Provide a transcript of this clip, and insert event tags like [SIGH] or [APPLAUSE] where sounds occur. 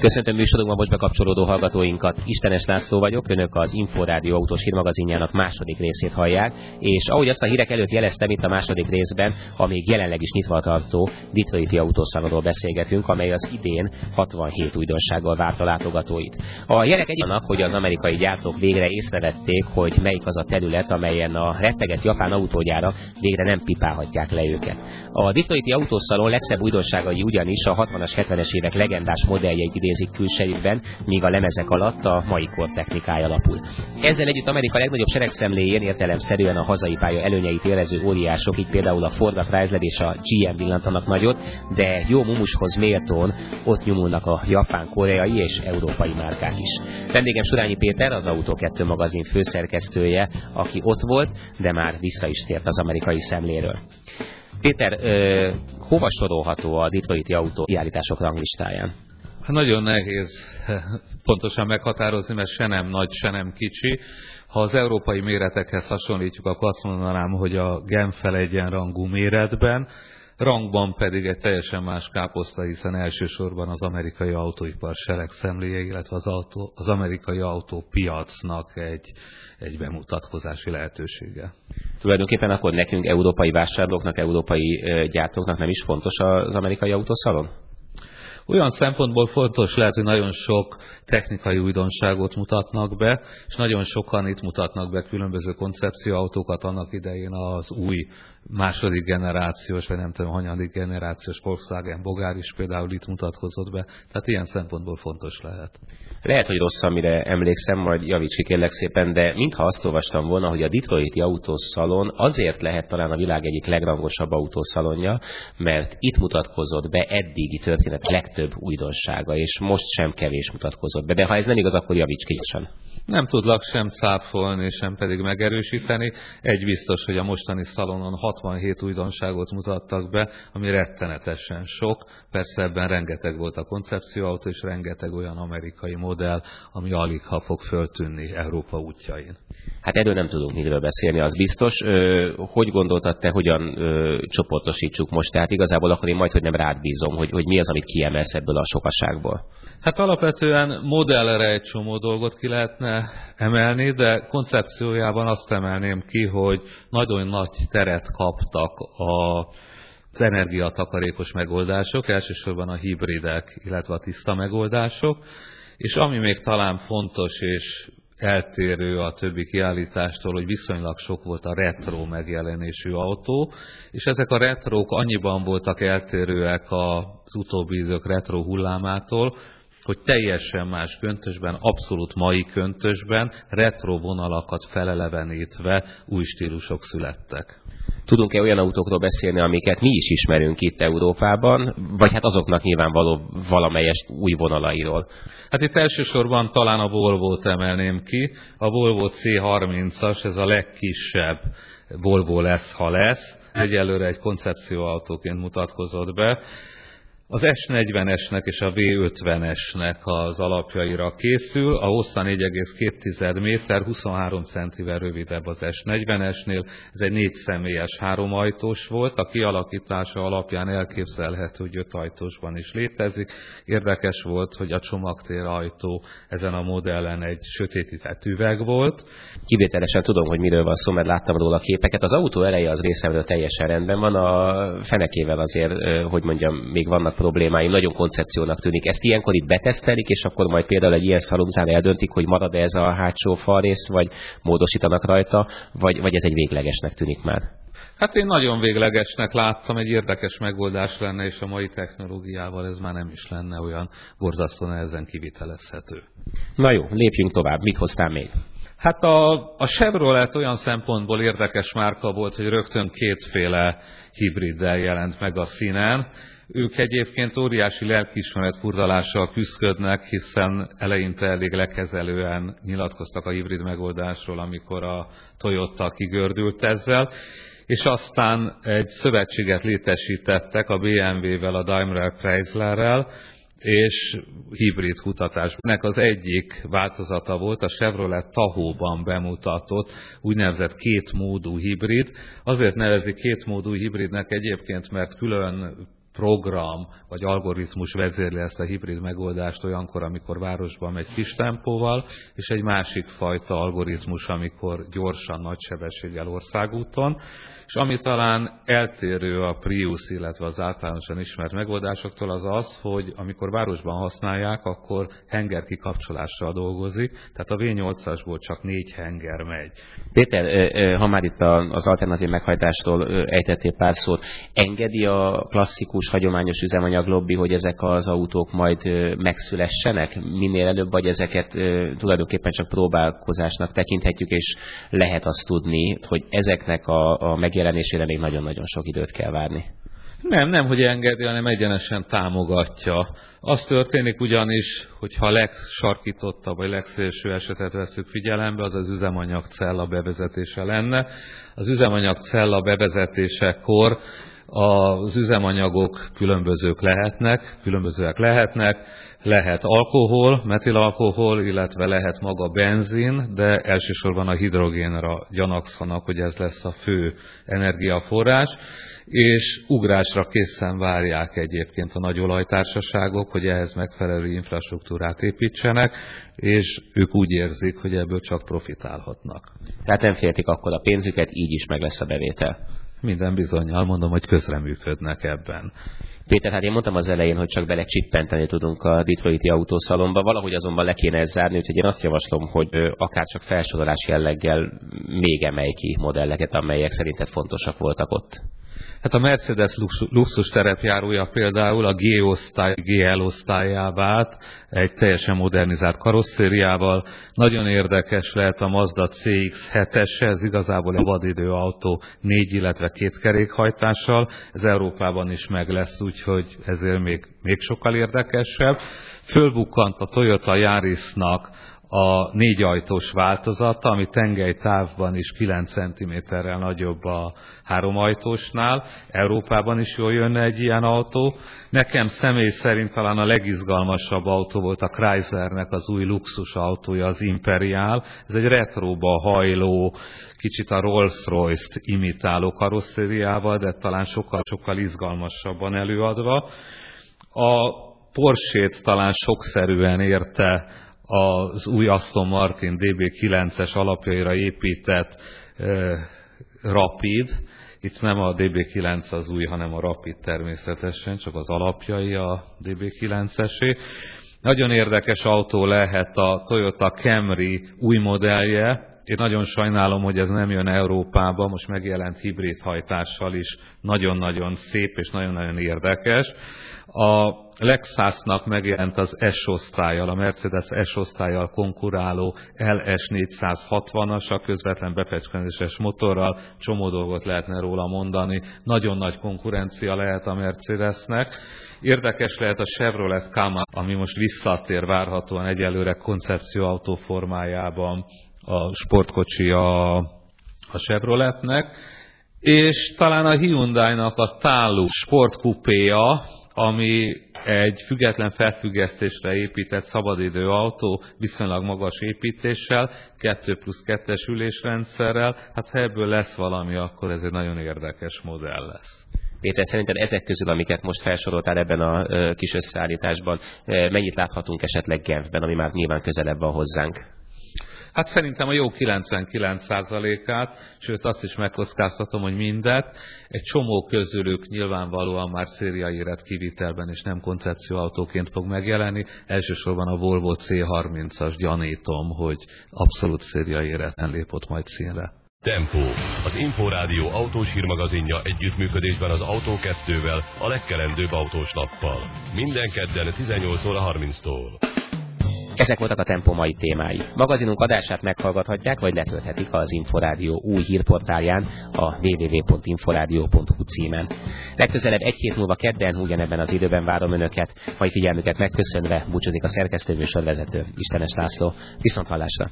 Köszöntöm műsorunkban most bekapcsolódó hallgatóinkat. Istenes László vagyok, önök az Inforádió autós hírmagazinjának második részét hallják, és ahogy azt a hírek előtt jeleztem itt a második részben, a jelenleg is nyitva tartó Detroiti autószalonról beszélgetünk, amely az idén 67 újdonsággal várt a látogatóit. A jelek egy annak, hogy az amerikai gyártók végre észrevették, hogy melyik az a terület, amelyen a retteget japán autógyára végre nem pipálhatják le őket. A Detroiti autószalon legszebb újdonságai ugyanis a 60-as, 70-es évek legendás modelljeit idézik külsejükben, míg a lemezek alatt a mai kor technikája alapul. Ezzel együtt Amerika legnagyobb seregszemléjén értelemszerűen a hazai pálya előnyeit élvező óriások, így például a Ford, a Chrysler és a GM villantanak nagyot, de jó mumushoz méltón ott nyomulnak a japán, koreai és európai márkák is. Vendégem Surányi Péter, az Autó 2 magazin főszerkesztője, aki ott volt, de már vissza is tért az amerikai szemléről. Péter, ö, hova sorolható a Detroiti autó kiállítások ranglistáján? Nagyon nehéz [LAUGHS] pontosan meghatározni, mert se nem nagy, se nem kicsi. Ha az európai méretekhez hasonlítjuk, akkor azt mondanám, hogy a Genfel egyenrangú méretben, rangban pedig egy teljesen más káposzta, hiszen elsősorban az amerikai autóipar szemléje, illetve az, autó, az amerikai autópiacnak egy, egy bemutatkozási lehetősége. Tulajdonképpen akkor nekünk, európai vásárlóknak, európai gyártóknak nem is fontos az amerikai autószalon? Olyan szempontból fontos lehet, hogy nagyon sok technikai újdonságot mutatnak be, és nagyon sokan itt mutatnak be különböző koncepcióautókat annak idején az új második generációs, vagy nem tudom, hanyadik generációs Volkswagen Bogár is például itt mutatkozott be, tehát ilyen szempontból fontos lehet. Lehet, hogy rossz, amire emlékszem, majd javíts ki kérlek szépen, de mintha azt olvastam volna, hogy a Detroiti autószalon azért lehet talán a világ egyik legrangosabb autószalonja, mert itt mutatkozott be eddigi történet legtöbb újdonsága, és most sem kevés mutatkozott be. De ha ez nem igaz, akkor javíts ki sem. Nem tudlak sem cáfolni, sem pedig megerősíteni. Egy biztos, hogy a mostani szalonon 67 újdonságot mutattak be, ami rettenetesen sok. Persze ebben rengeteg volt a koncepcióautó, és rengeteg olyan amerikai modell, ami alig ha fog föltűnni Európa útjain. Hát erről nem tudunk miről beszélni, az biztos. Hogy gondoltad te, hogyan csoportosítsuk most? Tehát igazából akkor én majd, hogy nem rád bízom, hogy, hogy mi az, amit kiemelsz ebből a sokaságból. Hát alapvetően modellre egy csomó dolgot ki lehetne emelni, de koncepciójában azt emelném ki, hogy nagyon nagy teret kaptak a az energiatakarékos megoldások, elsősorban a hibridek, illetve a tiszta megoldások, és ami még talán fontos és eltérő a többi kiállítástól, hogy viszonylag sok volt a retro megjelenésű autó, és ezek a retrók annyiban voltak eltérőek az utóbbi idők retro hullámától, hogy teljesen más köntösben, abszolút mai köntösben, retro vonalakat felelevenítve új stílusok születtek. Tudunk-e olyan autókról beszélni, amiket mi is ismerünk itt Európában, vagy hát azoknak nyilvánvaló valamelyes új vonalairól? Hát itt elsősorban talán a Volvo-t emelném ki. A Volvo C30-as, ez a legkisebb Volvo lesz, ha lesz. Egyelőre egy koncepcióautóként mutatkozott be az S40-esnek és a V50-esnek az alapjaira készül. A hossza 4,2 méter, 23 centivel rövidebb az S40-esnél. Ez egy négy személyes háromajtós volt. A kialakítása alapján elképzelhető, hogy öt ajtósban is létezik. Érdekes volt, hogy a csomagtér ajtó ezen a modellen egy sötétített üveg volt. Kivételesen tudom, hogy miről van szó, mert láttam róla a képeket. Az autó eleje az részemről teljesen rendben van, a fenekével azért, hogy mondjam, még vannak problémái, nagyon koncepciónak tűnik. Ezt ilyenkor itt betesztelik, és akkor majd például egy ilyen szalon után eldöntik, hogy marad ez a hátsó falrész, vagy módosítanak rajta, vagy, vagy ez egy véglegesnek tűnik már. Hát én nagyon véglegesnek láttam, egy érdekes megoldás lenne, és a mai technológiával ez már nem is lenne olyan borzasztó nehezen kivitelezhető. Na jó, lépjünk tovább. Mit hoztál még? Hát a, a Chevrolet olyan szempontból érdekes márka volt, hogy rögtön kétféle hibriddel jelent meg a színen. Ők egyébként óriási lelkiismeret furdalással küzdködnek, hiszen eleinte elég lekezelően nyilatkoztak a hibrid megoldásról, amikor a Toyota kigördült ezzel, és aztán egy szövetséget létesítettek a BMW-vel, a Daimler Chryslerrel, és hibrid kutatás. Ennek az egyik változata volt a Chevrolet Tahóban bemutatott úgynevezett kétmódú hibrid. Azért nevezi kétmódú hibridnek egyébként, mert külön program vagy algoritmus vezérli ezt a hibrid megoldást olyankor, amikor városban megy kis tempóval, és egy másik fajta algoritmus, amikor gyorsan, nagy sebességgel országúton. És ami talán eltérő a Prius, illetve az általánosan ismert megoldásoktól, az az, hogy amikor városban használják, akkor henger kikapcsolással dolgozik, tehát a V8-asból csak négy henger megy. Péter, ha már itt az alternatív meghajtásról ejtettél pár szót, engedi a klasszikus, hagyományos üzemanyag lobby, hogy ezek az autók majd megszülessenek minél előbb, vagy ezeket tulajdonképpen csak próbálkozásnak tekinthetjük, és lehet azt tudni, hogy ezeknek a, a megjelenésére még nagyon-nagyon sok időt kell várni. Nem, nem, hogy engedi, hanem egyenesen támogatja. Az történik ugyanis, hogyha a legsarkítottabb vagy legszélső esetet veszük figyelembe, az az üzemanyag cella bevezetése lenne. Az üzemanyag cella bevezetésekor az üzemanyagok különbözők lehetnek, különbözőek lehetnek, lehet alkohol, metilalkohol, illetve lehet maga benzin, de elsősorban a hidrogénra gyanakszanak, hogy ez lesz a fő energiaforrás, és ugrásra készen várják egyébként a nagy olajtársaságok, hogy ehhez megfelelő infrastruktúrát építsenek, és ők úgy érzik, hogy ebből csak profitálhatnak. Tehát nem féltik akkor a pénzüket, így is meg lesz a bevétel. Minden bizonyal mondom, hogy közreműködnek ebben. Péter, hát én mondtam az elején, hogy csak bele csippenteni tudunk a Detroiti autószalomba, valahogy azonban le kéne ezt zárni, úgyhogy én azt javaslom, hogy akár csak felsorolás jelleggel még emelj ki modelleket, amelyek szerinted fontosak voltak ott. Hát a Mercedes luxus terepjárója például a G-osztály, GL osztályá vált, egy teljesen modernizált karosszériával. Nagyon érdekes lehet a Mazda CX-7-es, ez igazából egy vadidő autó négy, illetve két kerékhajtással. Ez Európában is meg lesz, úgyhogy ezért még, még sokkal érdekesebb. Fölbukkant a Toyota Yarisnak a négy ajtós változata, ami tengelytávban is 9 cm-rel nagyobb a három ajtósnál. Európában is jól jönne egy ilyen autó. Nekem személy szerint talán a legizgalmasabb autó volt a Chryslernek az új luxus autója, az Imperial. Ez egy retróba hajló, kicsit a Rolls-Royce-t imitáló karosszériával, de talán sokkal-sokkal izgalmasabban előadva. A Porsche-t talán sokszerűen érte az új Aston Martin DB9-es alapjaira épített Rapid, itt nem a DB9 az új, hanem a Rapid természetesen, csak az alapjai a DB9-esé. Nagyon érdekes autó lehet a Toyota Camry új modellje. Én nagyon sajnálom, hogy ez nem jön Európába, most megjelent hibrid hajtással is. Nagyon-nagyon szép és nagyon-nagyon érdekes. A Lexusnak megjelent az S-osztályjal, a Mercedes S-osztályjal konkuráló LS460-as, a közvetlen bepecskenéses motorral, csomó dolgot lehetne róla mondani, nagyon nagy konkurencia lehet a Mercedesnek. Érdekes lehet a Chevrolet Kama, ami most visszatér várhatóan egyelőre koncepcióautó formájában a sportkocsi a, a Chevroletnek, és talán a Hyundai-nak a Talu sportkupéja, ami egy független felfüggesztésre épített szabadidő autó viszonylag magas építéssel, 2 plusz 2-es ülésrendszerrel, hát ha ebből lesz valami, akkor ez egy nagyon érdekes modell lesz. Péter, szerinted ezek közül, amiket most felsoroltál ebben a kis összeállításban, mennyit láthatunk esetleg Genfben, ami már nyilván közelebb van hozzánk? Hát szerintem a jó 99%-át, sőt azt is megkockáztatom, hogy mindet. Egy csomó közülük nyilvánvalóan már szériai éret kivitelben és nem koncepcióautóként fog megjelenni. Elsősorban a Volvo C30-as gyanítom, hogy abszolút szériai éreten lépott majd színre. Tempó, az Inforádió autós hírmagazinja együttműködésben az Autó 2-vel, a legkelendőbb autós nappal. Minden kedden 18 óra 30-tól. Ezek voltak a Tempo mai témái. Magazinunk adását meghallgathatják, vagy letölthetik az Inforádió új hírportálján a www.inforádió.hu címen. Legközelebb egy hét múlva kedden ugyanebben az időben várom Önöket, mai figyelmüket megköszönve búcsúzik a szerkesztőműsor vezető, Istenes László. Viszont hallásra!